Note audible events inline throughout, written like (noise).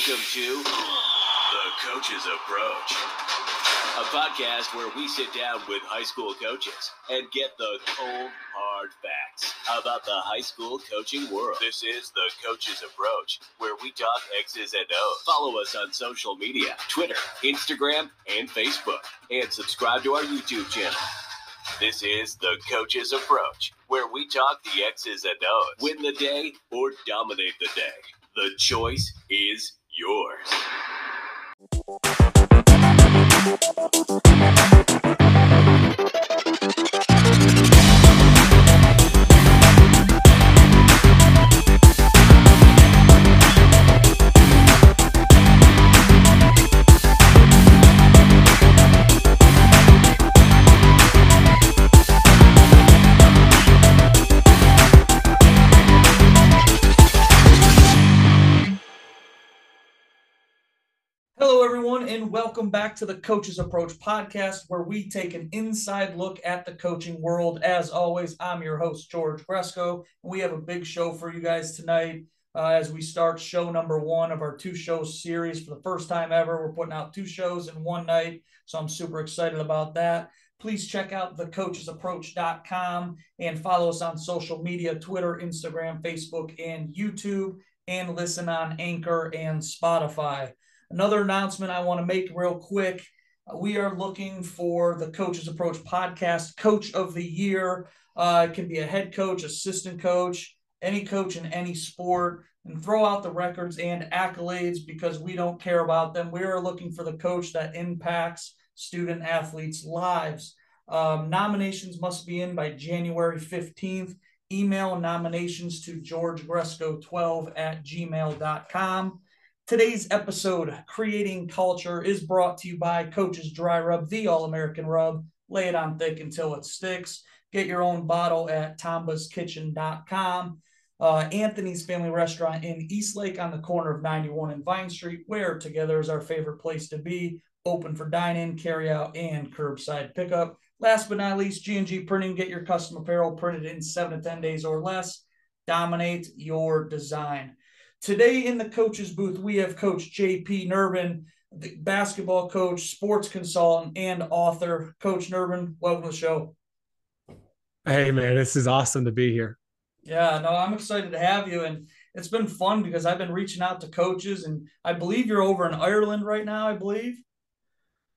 Welcome to The Coach's Approach, a podcast where we sit down with high school coaches and get the cold, hard facts about the high school coaching world. This is The Coach's Approach, where we talk X's and O's. Follow us on social media Twitter, Instagram, and Facebook, and subscribe to our YouTube channel. This is The Coach's Approach, where we talk the X's and O's. Win the day or dominate the day. The choice is yours. Everyone, and welcome back to the Coaches Approach podcast, where we take an inside look at the coaching world. As always, I'm your host, George Gresco. We have a big show for you guys tonight uh, as we start show number one of our two show series for the first time ever. We're putting out two shows in one night, so I'm super excited about that. Please check out thecoachesapproach.com and follow us on social media Twitter, Instagram, Facebook, and YouTube, and listen on Anchor and Spotify. Another announcement I want to make real quick. We are looking for the Coaches Approach podcast Coach of the Year. Uh, it can be a head coach, assistant coach, any coach in any sport, and throw out the records and accolades because we don't care about them. We are looking for the coach that impacts student athletes' lives. Um, nominations must be in by January 15th. Email nominations to georgegresco12 at gmail.com. Today's episode, Creating Culture, is brought to you by Coach's Dry Rub, the All American Rub. Lay it on thick until it sticks. Get your own bottle at tombaskitchen.com. Uh, Anthony's Family Restaurant in Eastlake on the corner of 91 and Vine Street, where together is our favorite place to be. Open for dine-in, carry-out, and curbside pickup. Last but not least, G&G Printing. Get your custom apparel printed in seven to 10 days or less. Dominate your design. Today in the coaches booth, we have Coach JP the basketball coach, sports consultant, and author. Coach Nerbun, welcome to the show. Hey man, this is awesome to be here. Yeah, no, I'm excited to have you, and it's been fun because I've been reaching out to coaches, and I believe you're over in Ireland right now. I believe.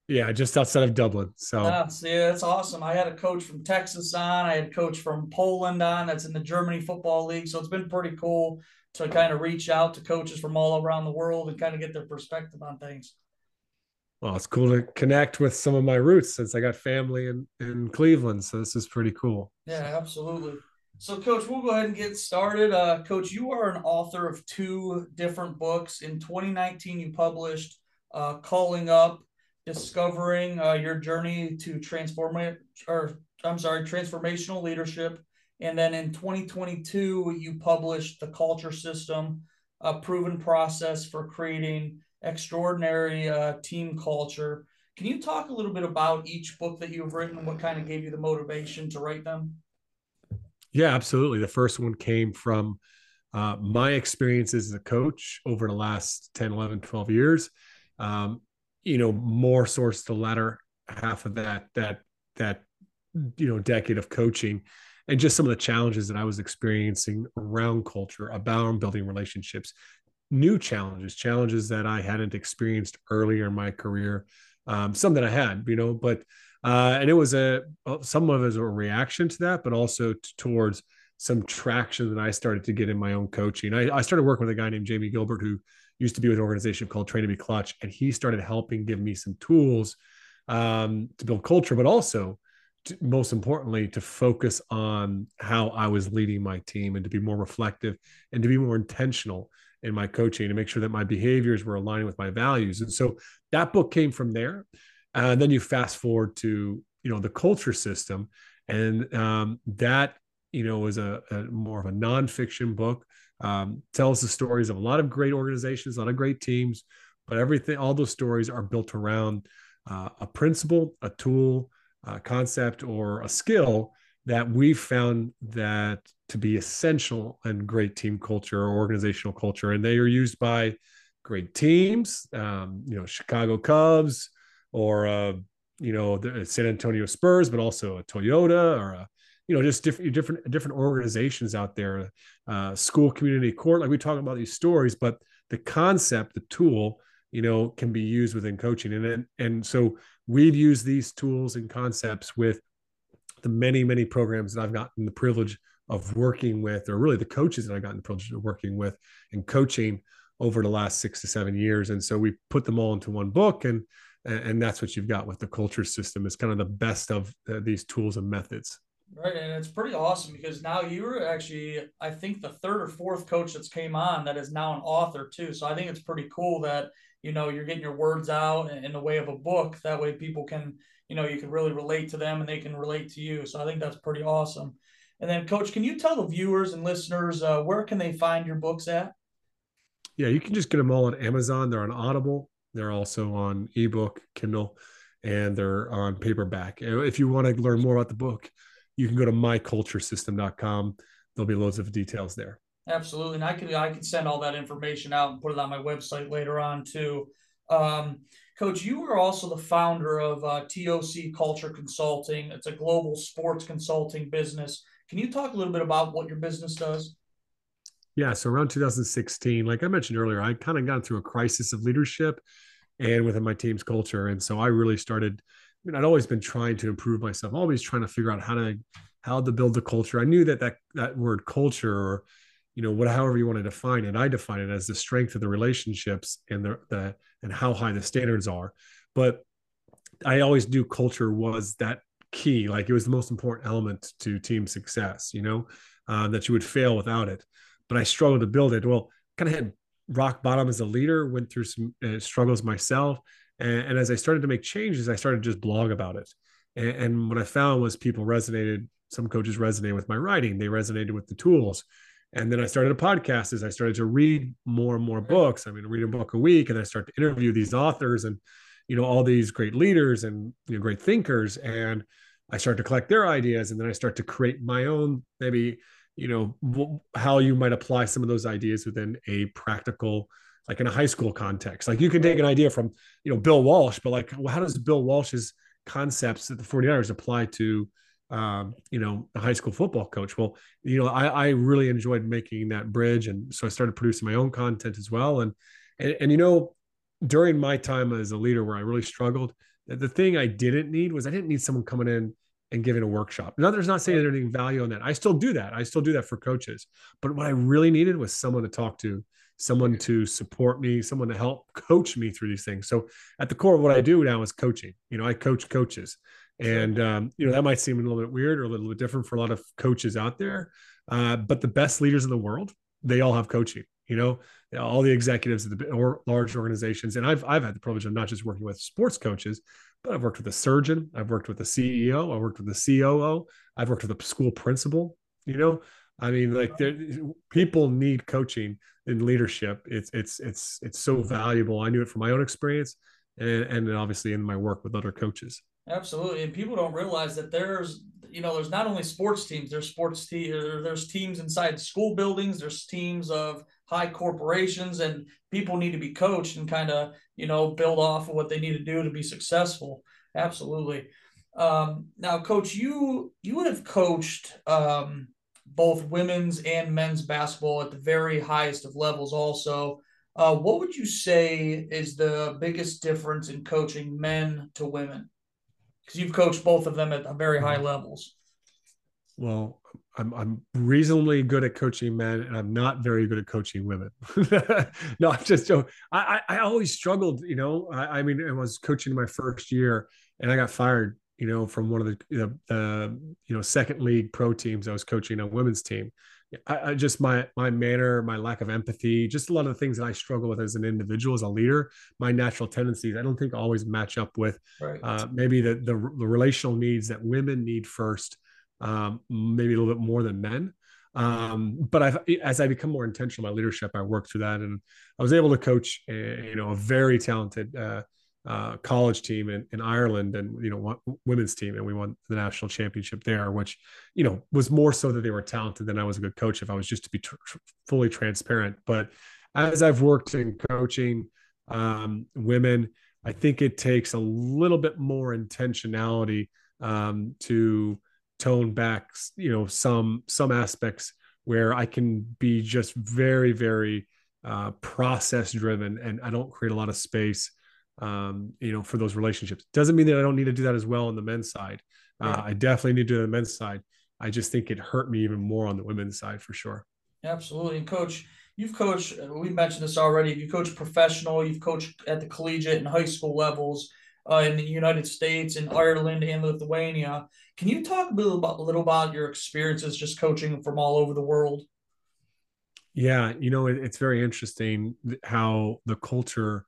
Yeah, just outside of Dublin. So yeah, that's awesome. I had a coach from Texas on. I had a coach from Poland on. That's in the Germany Football League. So it's been pretty cool to kind of reach out to coaches from all around the world and kind of get their perspective on things. Well, it's cool to connect with some of my roots since I got family in, in Cleveland. So this is pretty cool. Yeah, absolutely. So, Coach, we'll go ahead and get started. Uh, Coach, you are an author of two different books. In 2019, you published uh, Calling Up, Discovering uh, Your Journey to Transform, or I'm sorry, Transformational Leadership and then in 2022, you published The Culture System, a proven process for creating extraordinary uh, team culture. Can you talk a little bit about each book that you've written and what kind of gave you the motivation to write them? Yeah, absolutely. The first one came from uh, my experiences as a coach over the last 10, 11, 12 years. Um, you know, more source the latter half of that, that, that, you know, decade of coaching and just some of the challenges that I was experiencing around culture, about building relationships, new challenges, challenges that I hadn't experienced earlier in my career, um, some that I had, you know, but uh, and it was a some of it was a reaction to that, but also t- towards some traction that I started to get in my own coaching. I, I started working with a guy named Jamie Gilbert who used to be with an organization called Train to Be Clutch, and he started helping give me some tools um, to build culture, but also to, most importantly, to focus on how I was leading my team and to be more reflective and to be more intentional in my coaching to make sure that my behaviors were aligning with my values. And so that book came from there. And then you fast forward to, you know, the culture system. And um, that, you know, was a, a, more of a nonfiction book, um, tells the stories of a lot of great organizations, a lot of great teams, but everything, all those stories are built around uh, a principle, a tool, uh, concept or a skill that we've found that to be essential in great team culture or organizational culture and they are used by great teams, um, you know, Chicago Cubs or, uh, you know, the San Antonio Spurs, but also a Toyota or a, you know, just different, different, different organizations out there, uh, school community court. Like we talk about these stories, but the concept, the tool, you know, can be used within coaching. And, and, and so we've used these tools and concepts with the many, many programs that I've gotten the privilege of working with, or really the coaches that I've gotten the privilege of working with and coaching over the last six to seven years. And so we put them all into one book and and that's what you've got with the culture system. Is kind of the best of uh, these tools and methods. Right and it's pretty awesome because now you're actually i think the third or fourth coach that's came on that is now an author too. So i think it's pretty cool that you know you're getting your words out in the way of a book that way people can you know you can really relate to them and they can relate to you so i think that's pretty awesome and then coach can you tell the viewers and listeners uh, where can they find your books at yeah, you can just get them all on Amazon. They're on Audible. They're also on ebook, Kindle, and they're on paperback. If you want to learn more about the book, you can go to myculturesystem.com. There'll be loads of details there. Absolutely, and I can I can send all that information out and put it on my website later on too. Um, Coach, you are also the founder of uh, TOC Culture Consulting. It's a global sports consulting business. Can you talk a little bit about what your business does? Yeah. So around 2016, like I mentioned earlier, I kind of got through a crisis of leadership and within my team's culture. And so I really started, I mean, I'd always been trying to improve myself, always trying to figure out how to, how to build the culture. I knew that that, that word culture or, you know, what, however you want to define it, I define it as the strength of the relationships and the, the, and how high the standards are. But I always knew culture was that key. Like it was the most important element to team success, you know, uh, that you would fail without it but I struggled to build it. Well, kind of hit rock bottom as a leader, went through some uh, struggles myself. And, and, as I started to make changes, I started to just blog about it. And, and what I found was people resonated, some coaches resonated with my writing, they resonated with the tools. And then I started a podcast as I started to read more and more books. I mean, read a book a week and I start to interview these authors and, you know, all these great leaders and you know, great thinkers. And I start to collect their ideas and then I start to create my own maybe you know how you might apply some of those ideas within a practical like in a high school context like you can take an idea from you know bill walsh but like well, how does bill walsh's concepts at the 49ers apply to um, you know a high school football coach well you know I, I really enjoyed making that bridge and so i started producing my own content as well and and, and you know during my time as a leader where i really struggled the thing i didn't need was i didn't need someone coming in and giving a workshop. Now, there's not saying there's any value on that. I still do that. I still do that for coaches. But what I really needed was someone to talk to, someone to support me, someone to help coach me through these things. So at the core of what I do now is coaching. You know, I coach coaches. And, um, you know, that might seem a little bit weird or a little bit different for a lot of coaches out there. Uh, but the best leaders in the world, they all have coaching you know all the executives of the or large organizations and i've i've had the privilege of not just working with sports coaches but I've worked with a surgeon, I've worked with a CEO, I worked with a COO, I've worked with a school principal. You know, I mean, like people need coaching in leadership. It's it's it's it's so valuable. I knew it from my own experience, and and obviously in my work with other coaches. Absolutely, and people don't realize that there's you know there's not only sports teams, there's sports te- there's teams inside school buildings, there's teams of high corporations, and people need to be coached and kind of you know build off of what they need to do to be successful. Absolutely. Um, now, coach, you you would have coached um, both women's and men's basketball at the very highest of levels. Also, uh, what would you say is the biggest difference in coaching men to women? Because you've coached both of them at very high mm-hmm. levels. Well, I'm I'm reasonably good at coaching men, and I'm not very good at coaching women. (laughs) no, I'm just joking. I, I, I always struggled. You know, I, I, mean, I was coaching my first year, and I got fired. You know, from one of the you know, the you know second league pro teams. I was coaching a women's team. I, I, just my my manner, my lack of empathy, just a lot of the things that I struggle with as an individual, as a leader. My natural tendencies, I don't think always match up with right. uh, maybe the, the the relational needs that women need first um, maybe a little bit more than men. Um, but I've, as I become more intentional in my leadership, I worked through that, and I was able to coach, a, you know, a very talented uh, uh, college team in, in Ireland, and you know, women's team, and we won the national championship there, which you know was more so that they were talented than I was a good coach. If I was just to be tr- fully transparent, but as I've worked in coaching um, women, I think it takes a little bit more intentionality um, to tone back, you know, some some aspects where I can be just very, very uh, process driven, and I don't create a lot of space, um, you know, for those relationships. Doesn't mean that I don't need to do that as well on the men's side. Uh, I definitely need to do the men's side. I just think it hurt me even more on the women's side for sure. Absolutely, and coach, you've coached. We mentioned this already. You coach professional. You've coached at the collegiate and high school levels uh, in the United States, in Ireland, and Lithuania. Can you talk a little about, a little about your experiences just coaching from all over the world? Yeah, you know, it, it's very interesting how the culture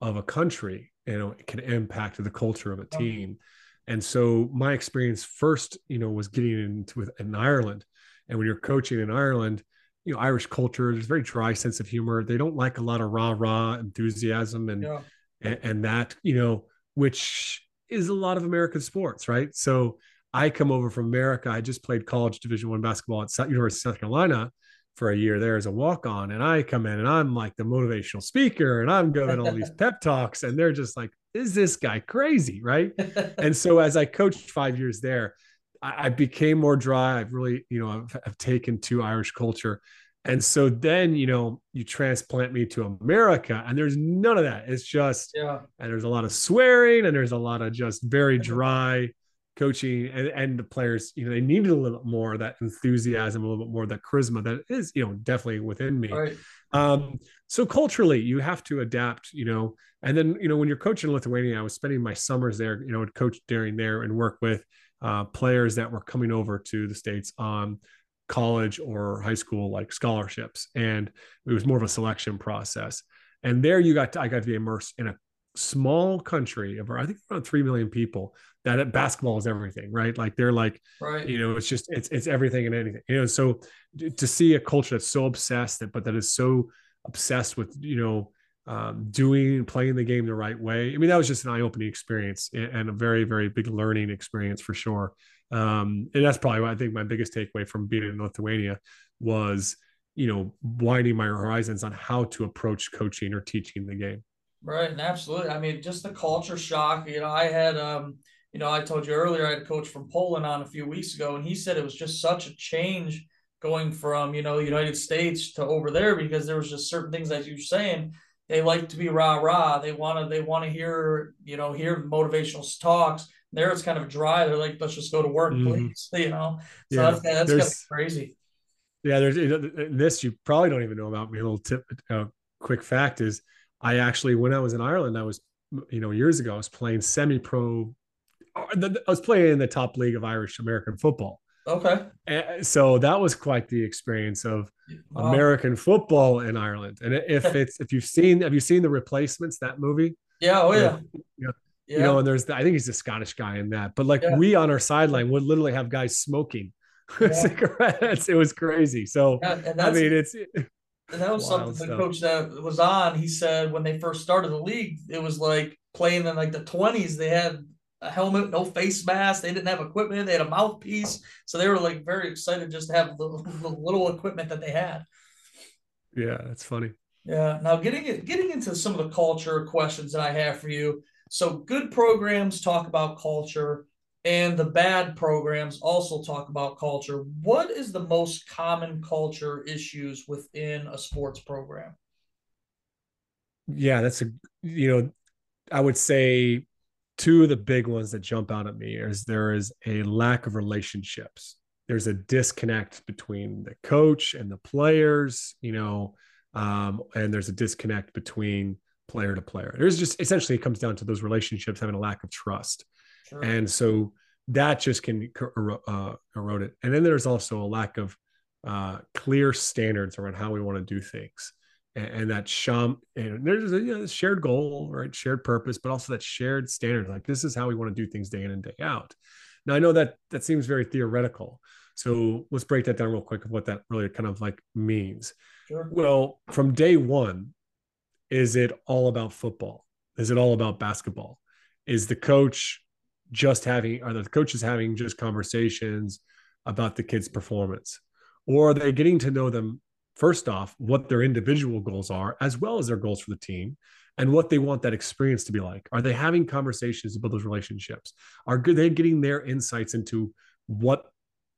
of a country, you know, can impact the culture of a team. And so my experience first, you know, was getting into with in Ireland. And when you're coaching in Ireland, you know, Irish culture, there's very dry sense of humor. They don't like a lot of rah rah enthusiasm and, yeah. and and that, you know, which is a lot of American sports, right? So I come over from America. I just played college Division One basketball at University of South Carolina for a year there as a walk on, and I come in and I'm like the motivational speaker, and I'm giving all these (laughs) pep talks, and they're just like, "Is this guy crazy?" Right? and so as I coached five years there, I, I became more dry. I've really, you know, I've, I've taken to Irish culture, and so then, you know, you transplant me to America and there's none of that. It's just, yeah. And there's a lot of swearing and there's a lot of just very dry coaching and, and the players, you know, they needed a little bit more of that enthusiasm, a little bit more of that charisma that is, you know, definitely within me. Right. Um, so culturally you have to adapt, you know, and then, you know, when you're coaching Lithuania, I was spending my summers there, you know, would coach during there and work with uh, players that were coming over to the States on college or high school like scholarships and it was more of a selection process and there you got to, i got to be immersed in a small country of i think around 3 million people that basketball is everything right? Like they're like right. you know it's just it's it's everything and anything you know? So to see a culture that's so obsessed that but that is so obsessed with you know um, doing playing the game the right way i mean that was just an eye-opening experience and a very very big learning experience for sure. Um, and that's probably what I think my biggest takeaway from being in Lithuania was, you know, widening my horizons on how to approach coaching or teaching the game. Right. And absolutely. I mean, just the culture shock. You know, I had, um, you know, I told you earlier, I had a coach from Poland on a few weeks ago, and he said it was just such a change going from, you know, the United States to over there because there was just certain things, as you're saying, they like to be rah rah. They want to, they want to hear, you know, hear motivational talks there it's kind of dry. They're like, let's just go to work, mm-hmm. please. (laughs) You know, so yeah, that's, that's crazy. Yeah, there's this you probably don't even know about me. A little tip, uh, quick fact is, I actually when I was in Ireland, I was you know years ago, I was playing semi-pro. Uh, I was playing in the top league of Irish American football. Okay. And so that was quite the experience of wow. American football in Ireland. And if (laughs) it's if you've seen have you seen the replacements that movie? Yeah. Oh yeah. Know, yeah. You know, and there's the, I think he's a Scottish guy in that. But like yeah. we on our sideline would literally have guys smoking (laughs) yeah. cigarettes. It was crazy. So I mean, it's that was something stuff. the coach that was on. He said when they first started the league, it was like playing in like the twenties. They had a helmet, no face mask. They didn't have equipment. They had a mouthpiece, so they were like very excited just to have the, the little equipment that they had. Yeah, that's funny. Yeah. Now getting it, getting into some of the culture questions that I have for you. So good programs talk about culture and the bad programs also talk about culture. What is the most common culture issues within a sports program? Yeah, that's a you know, I would say two of the big ones that jump out at me is there is a lack of relationships. There's a disconnect between the coach and the players, you know, um, and there's a disconnect between player to player. There's just essentially it comes down to those relationships having a lack of trust. Sure. And so that just can uh, erode it. And then there's also a lack of uh, clear standards around how we want to do things. And, and that sham, and there's a you know, shared goal, right? Shared purpose, but also that shared standard. Like this is how we want to do things day in and day out. Now I know that that seems very theoretical. So let's break that down real quick of what that really kind of like means. Sure. Well, from day one, is it all about football? Is it all about basketball? Is the coach just having, are the coaches having just conversations about the kids' performance? Or are they getting to know them first off what their individual goals are as well as their goals for the team and what they want that experience to be like. Are they having conversations about those relationships? Are they getting their insights into what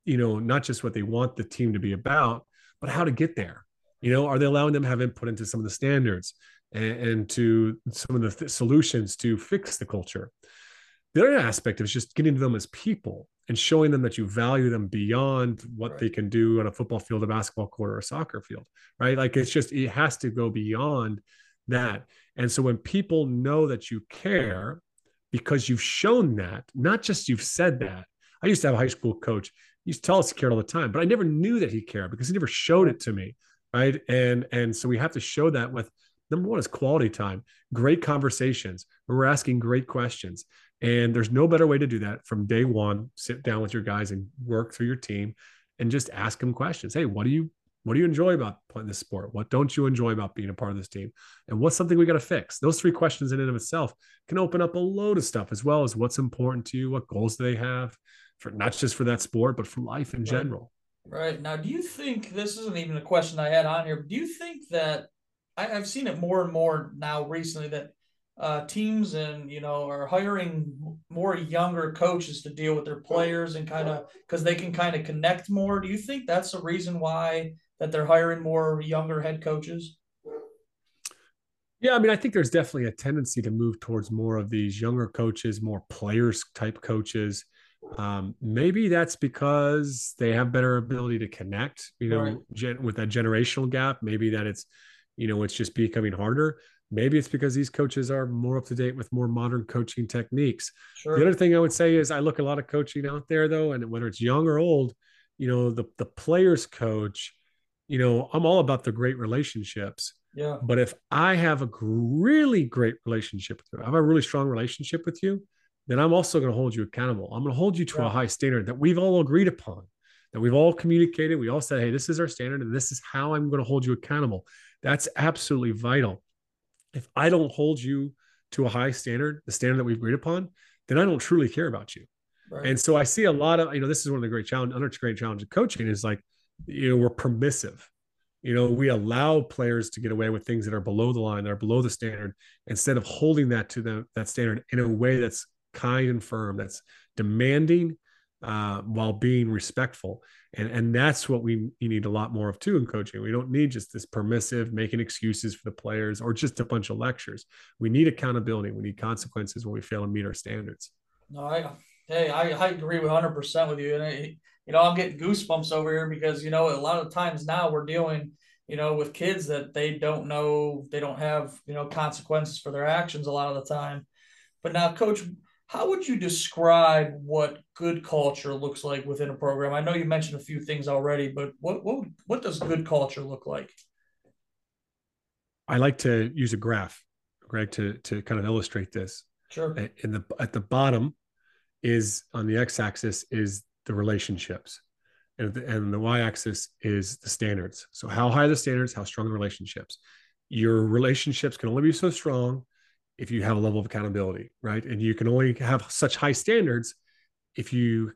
you know not just what they want the team to be about but how to get there? You know are they allowing them to have input into some of the standards and, and to some of the th- solutions to fix the culture the other aspect is just getting to them as people and showing them that you value them beyond what right. they can do on a football field, a basketball court, or a soccer field, right? Like it's just, it has to go beyond that. And so when people know that you care because you've shown that, not just you've said that. I used to have a high school coach. He used to tell us he cared all the time, but I never knew that he cared because he never showed it to me. Right. And and so we have to show that with number one is quality time, great conversations. We're asking great questions. And there's no better way to do that from day one. Sit down with your guys and work through your team and just ask them questions. Hey, what do you what do you enjoy about playing this sport? What don't you enjoy about being a part of this team? And what's something we got to fix? Those three questions in and of itself can open up a load of stuff as well as what's important to you, what goals do they have for not just for that sport, but for life in right. general. Right. Now, do you think this isn't even a question I had on here, do you think that I, have seen it more and more now recently that uh, teams and you know are hiring more younger coaches to deal with their players and kind of because they can kind of connect more. Do you think that's the reason why that they're hiring more younger head coaches? Yeah, I mean, I think there's definitely a tendency to move towards more of these younger coaches, more players type coaches. Um, maybe that's because they have better ability to connect, you know, right. gen- with that generational gap. Maybe that it's, you know, it's just becoming harder. Maybe it's because these coaches are more up to date with more modern coaching techniques. Sure. The other thing I would say is I look a lot of coaching out there though, and whether it's young or old, you know, the the players coach, you know, I'm all about the great relationships. Yeah. But if I have a really great relationship with you, I have a really strong relationship with you, then I'm also going to hold you accountable. I'm going to hold you to yeah. a high standard that we've all agreed upon, that we've all communicated. We all said, hey, this is our standard and this is how I'm going to hold you accountable. That's absolutely vital if I don't hold you to a high standard, the standard that we've agreed upon, then I don't truly care about you. Right. And so I see a lot of, you know, this is one of the great challenge, another great challenge of coaching is like, you know, we're permissive. You know, we allow players to get away with things that are below the line, that are below the standard, instead of holding that to the, that standard in a way that's kind and firm, that's demanding uh, while being respectful. And, and that's what we need a lot more of too in coaching. We don't need just this permissive making excuses for the players or just a bunch of lectures. We need accountability. We need consequences when we fail to meet our standards. No, I hey, I, I agree with 100 percent with you. And I, you know, I'm getting goosebumps over here because you know a lot of times now we're dealing you know with kids that they don't know they don't have you know consequences for their actions a lot of the time. But now, coach, how would you describe what good culture looks like within a program? I know you mentioned a few things already, but what what what does good culture look like? I like to use a graph, Greg, to to kind of illustrate this. Sure. In the at the bottom is on the x-axis is the relationships, and the, and the y-axis is the standards. So how high the standards, how strong the relationships. Your relationships can only be so strong if you have a level of accountability, right? And you can only have such high standards if you,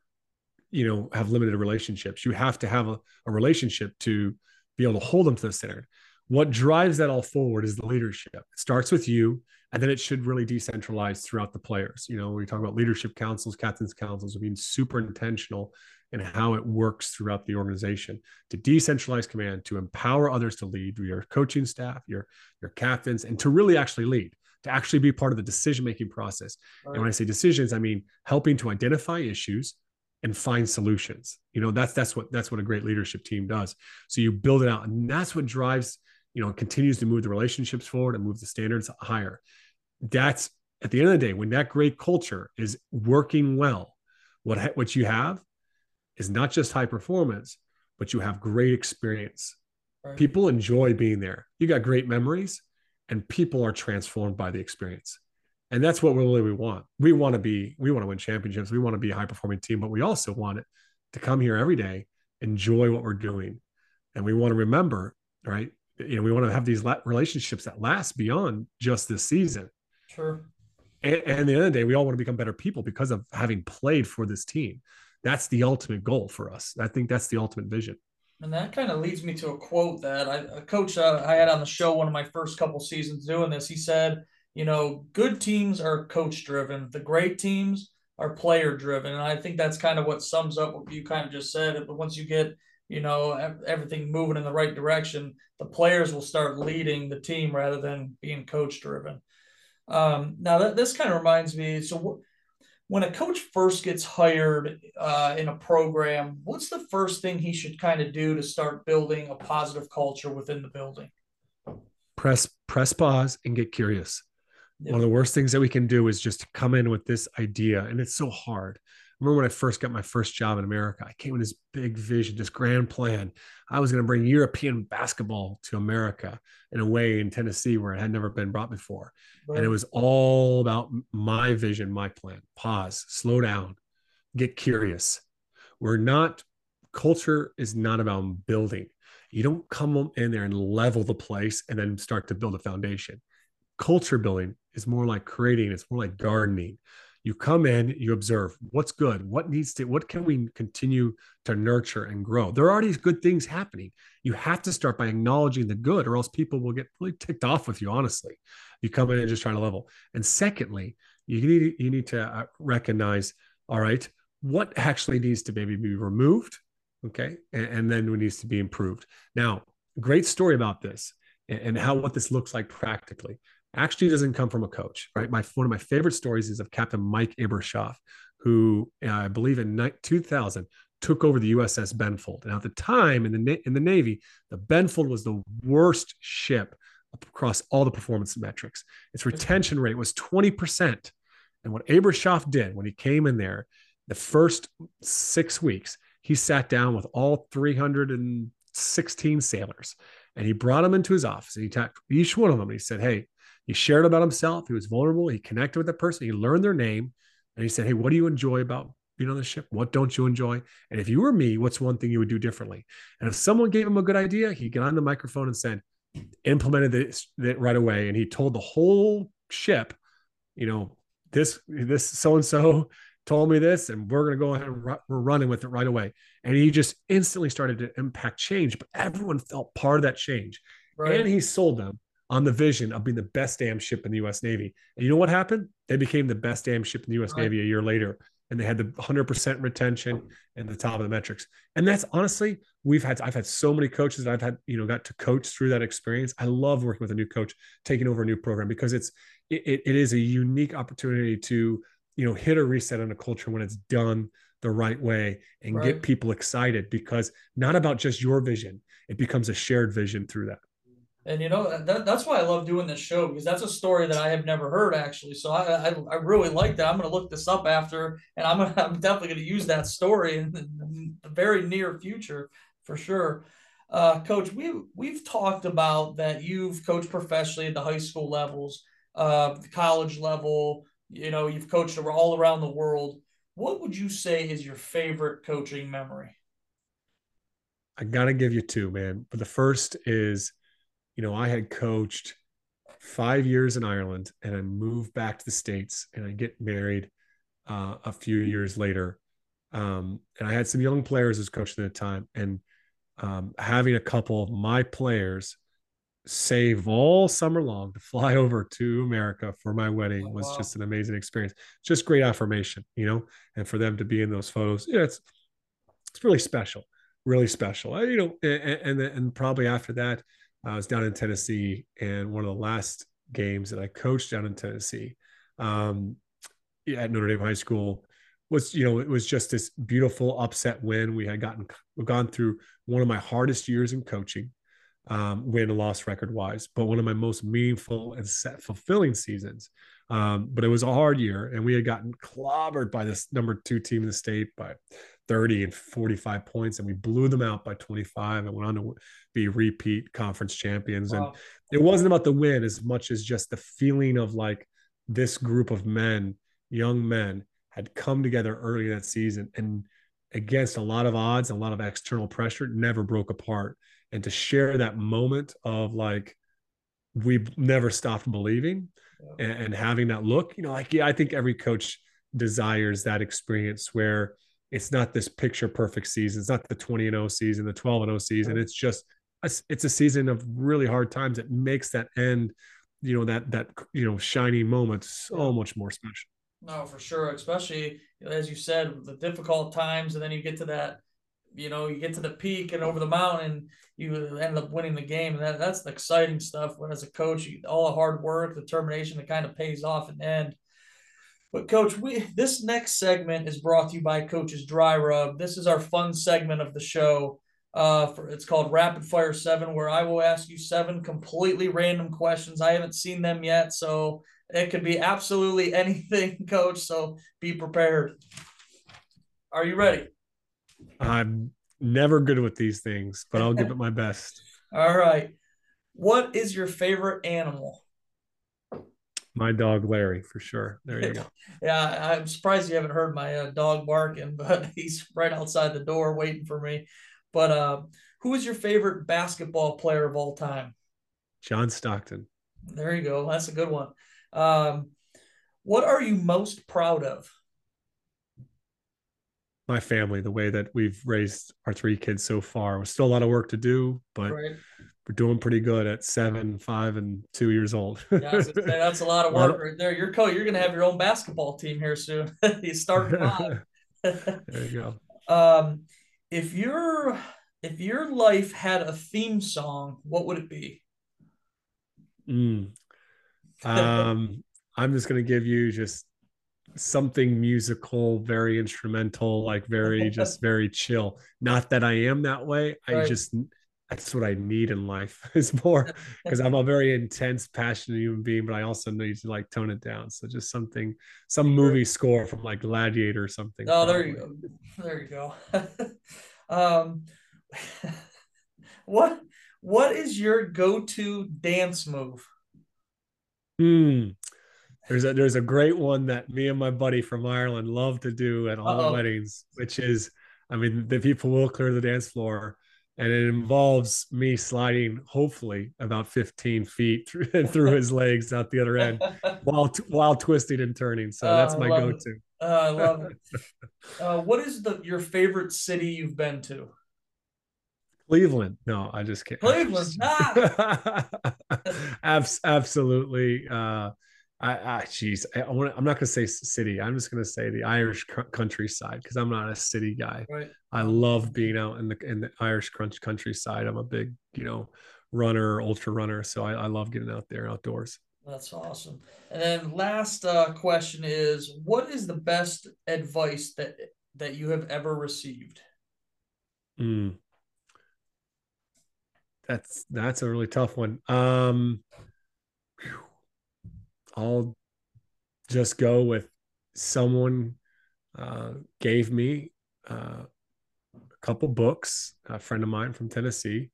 you know, have limited relationships. You have to have a, a relationship to be able to hold them to the standard. What drives that all forward is the leadership. It starts with you, and then it should really decentralize throughout the players. You know, when we talk about leadership councils, captains councils, being super intentional in how it works throughout the organization to decentralize command, to empower others to lead, your coaching staff, your your captains, and to really actually lead to actually be part of the decision making process. Right. And when I say decisions, I mean helping to identify issues and find solutions. You know, that's that's what that's what a great leadership team does. So you build it out, and that's what drives, you know, continues to move the relationships forward and move the standards higher. That's at the end of the day, when that great culture is working well, what what you have is not just high performance, but you have great experience. Right. People enjoy being there. You got great memories and people are transformed by the experience. And that's what really we want. We want to be we want to win championships. We want to be a high performing team but we also want it to come here every day enjoy what we're doing. And we want to remember right you know we want to have these relationships that last beyond just this season. Sure. And, and at the end of the day we all want to become better people because of having played for this team. That's the ultimate goal for us. I think that's the ultimate vision And that kind of leads me to a quote that I, a coach uh, I had on the show one of my first couple seasons doing this. He said, you know, good teams are coach driven. The great teams are player driven. And I think that's kind of what sums up what you kind of just said. But once you get, you know, everything moving in the right direction, the players will start leading the team rather than being coach driven. Um, now that this kind of reminds me. So when a coach first gets hired uh, in a program, what's the first thing he should kind of do to start building a positive culture within the building? Press press pause and get curious. Yep. One of the worst things that we can do is just come in with this idea, and it's so hard remember when I first got my first job in America, I came with this big vision, this grand plan. I was going to bring European basketball to America in a way in Tennessee where it had never been brought before. Right. And it was all about my vision, my plan. Pause, slow down, get curious. We're not, culture is not about building. You don't come in there and level the place and then start to build a foundation. Culture building is more like creating, it's more like gardening you come in you observe what's good what needs to what can we continue to nurture and grow? There are already good things happening. You have to start by acknowledging the good or else people will get really ticked off with you honestly you come in and just trying to level. And secondly you need you need to uh, recognize all right what actually needs to maybe be removed okay and, and then what needs to be improved. Now great story about this and, and how what this looks like practically actually doesn't come from a coach, right? My one of my favorite stories is of Captain Mike Abrashoff, who uh, I believe in 2000 took over the USS Benfold. Now at the time in the in the Navy, the Benfold was the worst ship across all the performance metrics. Its retention rate was 20%. And what Abrashoff did when he came in there, the first six weeks, he sat down with all 316 sailors and he brought them into his office and he talked to each one of them. And he said, Hey, he shared about himself. He was vulnerable. He connected with the person. He learned their name. And he said, Hey, what do you enjoy about being on the ship? What don't you enjoy? And if you were me, what's one thing you would do differently? And if someone gave him a good idea, he got on the microphone and said, implemented this right away. And he told the whole ship, you know, this, this so and so told me this, and we're going to go ahead and ru- we're running with it right away. And he just instantly started to impact change, but everyone felt part of that change. Right. And he sold them on the vision of being the best damn ship in the U.S. Navy. And you know what happened? They became the best damn ship in the U.S. Right. Navy a year later, and they had the 100% retention and the top of the metrics. And that's honestly, we've had I've had so many coaches that I've had you know got to coach through that experience. I love working with a new coach, taking over a new program because it's it, it is a unique opportunity to you know hit a reset on a culture when it's done the right way and right. get people excited because not about just your vision it becomes a shared vision through that and you know that, that's why I love doing this show because that's a story that I have never heard actually. So I I, I really like that. I'm going to look this up after, and I'm gonna, (laughs) I'm definitely going to use that story in the, very near future for sure. Uh, Coach, we we've talked about that you've coached professionally at the high school levels, uh, the college level. You know, you've coached all around the world. What would you say is your favorite coaching memory? I got to give you two, man. But the first is you know, I had coached five years in Ireland and I moved back to the States and I get married uh, a few years later. Um, and I had some young players as coaching at the time. And um, having a couple of my players save all summer long to fly (laughs) over to America for my wedding oh, was wow. just an amazing experience. Just great affirmation, you know, and for them to be in those photos, yeah, it's it's really special, really special. I, you know, and, and and probably after that, I was down in Tennessee, and one of the last games that I coached down in Tennessee um, at Notre Dame High School was, you know, it was just this beautiful upset win. We had gotten we've gone through one of my hardest years in coaching, um, win and loss record wise, but one of my most meaningful and set fulfilling seasons. Um, but it was a hard year, and we had gotten clobbered by this number two team in the state by 30 and 45 points, and we blew them out by 25 and went on to be repeat conference champions. Wow. And it wasn't about the win as much as just the feeling of like this group of men, young men, had come together early that season and against a lot of odds, a lot of external pressure, never broke apart. And to share that moment of like, we never stopped believing yeah. and, and having that look, you know, like, yeah, I think every coach desires that experience where it's not this picture perfect season. It's not the 20 and 0 season, the 12 and 0 season. It's just a, it's a season of really hard times. It makes that end, you know, that that you know shining moment so much more special. No, for sure. Especially as you said, the difficult times, and then you get to that, you know, you get to the peak and over the mountain, you end up winning the game. And that, that's the exciting stuff. When as a coach, all the hard work, determination that kind of pays off in the end. But coach, we this next segment is brought to you by Coach's Dry Rub. This is our fun segment of the show. Uh, for, it's called Rapid Fire Seven, where I will ask you seven completely random questions. I haven't seen them yet, so it could be absolutely (laughs) anything, Coach. So be prepared. Are you ready? I'm never good with these things, but I'll give it my best. (laughs) All right. What is your favorite animal? My dog Larry for sure. There you go. (laughs) yeah, I'm surprised you haven't heard my uh, dog barking, (laughs) but he's right outside the door waiting for me. But uh, who is your favorite basketball player of all time? John Stockton. There you go. That's a good one. Um, what are you most proud of? My family, the way that we've raised our three kids so far. There's still a lot of work to do, but right we're doing pretty good at seven, five, and two years old. yeah, that's a lot of (laughs) work right there. You're coach. You're going to have your own basketball team here soon. (laughs) you start (laughs) five. there you go. Um, if your if your life had a theme song, what would it be? Mm. Um, I'm just going to give you just something musical, very instrumental, like very just very chill. Not that I am that way. I just that's what I need in life (laughs) is more because (laughs) I'm a very intense, passionate human being, but I also need to like tone it down. So just something, some movie score from like Gladiator or something. Oh, there you go. (laughs) There you go. um, what what is your go-to dance move? Hmm. There's a there's a great one that me and my buddy from Ireland love to do at all Uh-oh. weddings, which is, I mean, the people will clear the dance floor and it involves me sliding hopefully about 15 feet (laughs) through, through his legs out the other end (laughs) while while twisting and turning. So uh, that's my go-to. uh, i love it. (laughs) Uh, what is the your favorite city you've been to? Cleveland. No i just can't. Cleveland ah! absolutely uh I, I geez, I, I want I'm not going to say city. I'm just going to say the Irish countryside because I'm not a city guy. Right. I love being out in the in the Irish crunch countryside. I'm a big, you know, runner, ultra runner, so I, I love getting out there outdoors. That's awesome. And then last uh, question is, what is the best advice that that you have ever received? Mm. That's that's a really tough one. Um, I'll just go with someone uh, gave me uh, a couple books. A friend of mine from Tennessee.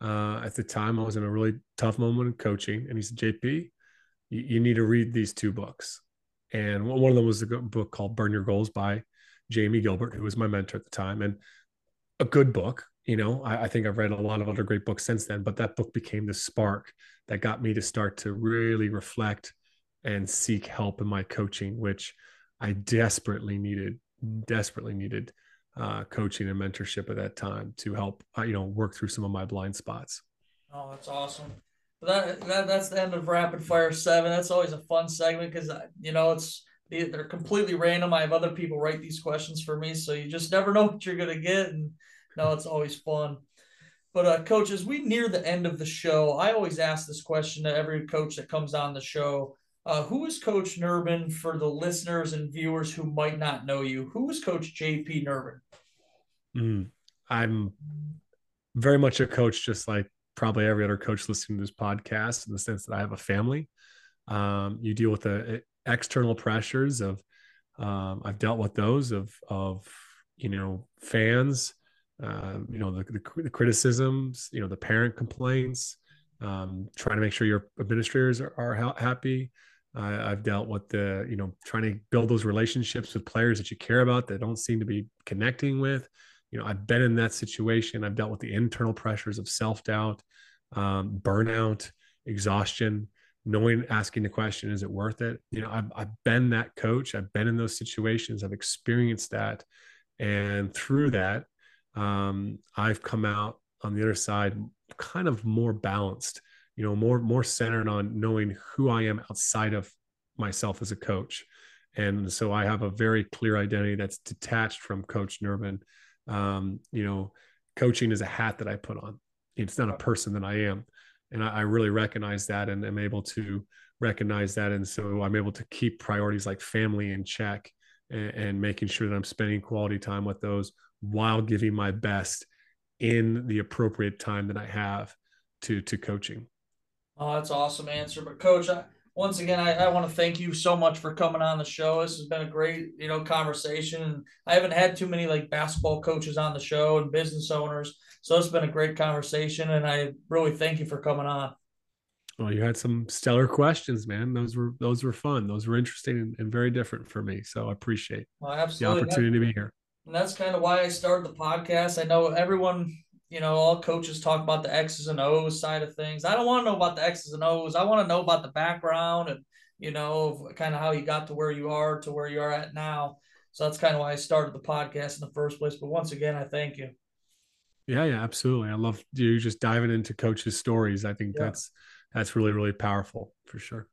Uh, at the time, I was in a really tough moment in coaching, and he said, "JP, you, you need to read these two books." And one of them was a book called "Burn Your Goals" by Jamie Gilbert, who was my mentor at the time, and a good book. You know, I, I think I've read a lot of other great books since then, but that book became the spark that got me to start to really reflect and seek help in my coaching, which I desperately needed, desperately needed uh, coaching and mentorship at that time to help, uh, you know, work through some of my blind spots. Oh, that's awesome. That, that that's the end of rapid fire seven. That's always a fun segment because you know it's they're completely random. I have other people write these questions for me, so you just never know (laughs) what you're gonna get. And no, it's always fun. But uh, coach, as we near the end of the show, I always ask this question to every coach that comes on the show. Uh, who is Coach Nerbun for the listeners and viewers who might not know you? Who is Coach JP Nerbun? Mm, I'm very much a coach, just like probably every other coach listening to this podcast, in the sense that I have a family. Um, you deal with the external pressures of, um, I've dealt with those of, of you know, fans, uh, you know, the, the, the criticisms, you know, the parent complaints, um, trying to make sure your administrators are, are happy. I, have dealt with the, you know, trying to build those relationships with players that you care about that don't seem to be connecting with. You know, I've been in that situation. I've dealt with the internal pressures of self doubt, um, burnout, exhaustion, knowing, asking the question, is it worth it? You know, I've, I've been that coach. I've been in those situations. I've experienced that. And through that, um, I've come out on the other side kind of more balanced, you know, more more centered on knowing who I am outside of myself as a coach. And so I have a very clear identity that's detached from Coach Nerbun. Um, you know, coaching is a hat that I put on. It's not a person that I am. And I, I really recognize that and am able to recognize that. And so I'm able to keep priorities like family in check and, and making sure that I'm spending quality time with those while giving my best in the appropriate time that I have to to coaching. Oh, that's awesome answer. But coach, I, once again, I, I want to thank you so much for coming on the show. This has been a great, you know, conversation. And I haven't had too many like basketball coaches on the show and business owners. So it's been a great conversation. And I really thank you for coming on. Well, you had some stellar questions, man. Those were those were fun. Those were interesting and, and very different for me. So I appreciate well, the opportunity to be here. And that's kind of why I started the podcast. I know everyone, you know, all coaches talk about the X's and O's side of things. I don't want to know about the X's and O's. I want to know about the background and, you know, kind of how you got to where you are to where you are at now. So that's kind of why I started the podcast in the first place. But once again, I thank you. Yeah, yeah, absolutely. I love you just diving into coaches' stories. I think yeah. that's that's really, really powerful for sure.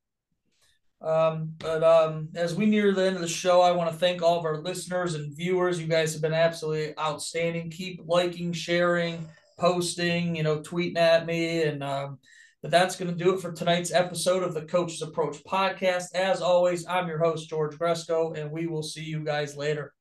Um, but um, as we near the end of the show, I want to thank all of our listeners and viewers. You guys have been absolutely outstanding. Keep liking, sharing, posting, you know, tweeting at me. And um, but that's going to do it for tonight's episode of the Coach's Approach podcast. As always, I'm your host, George Gresco, and we will see you guys later.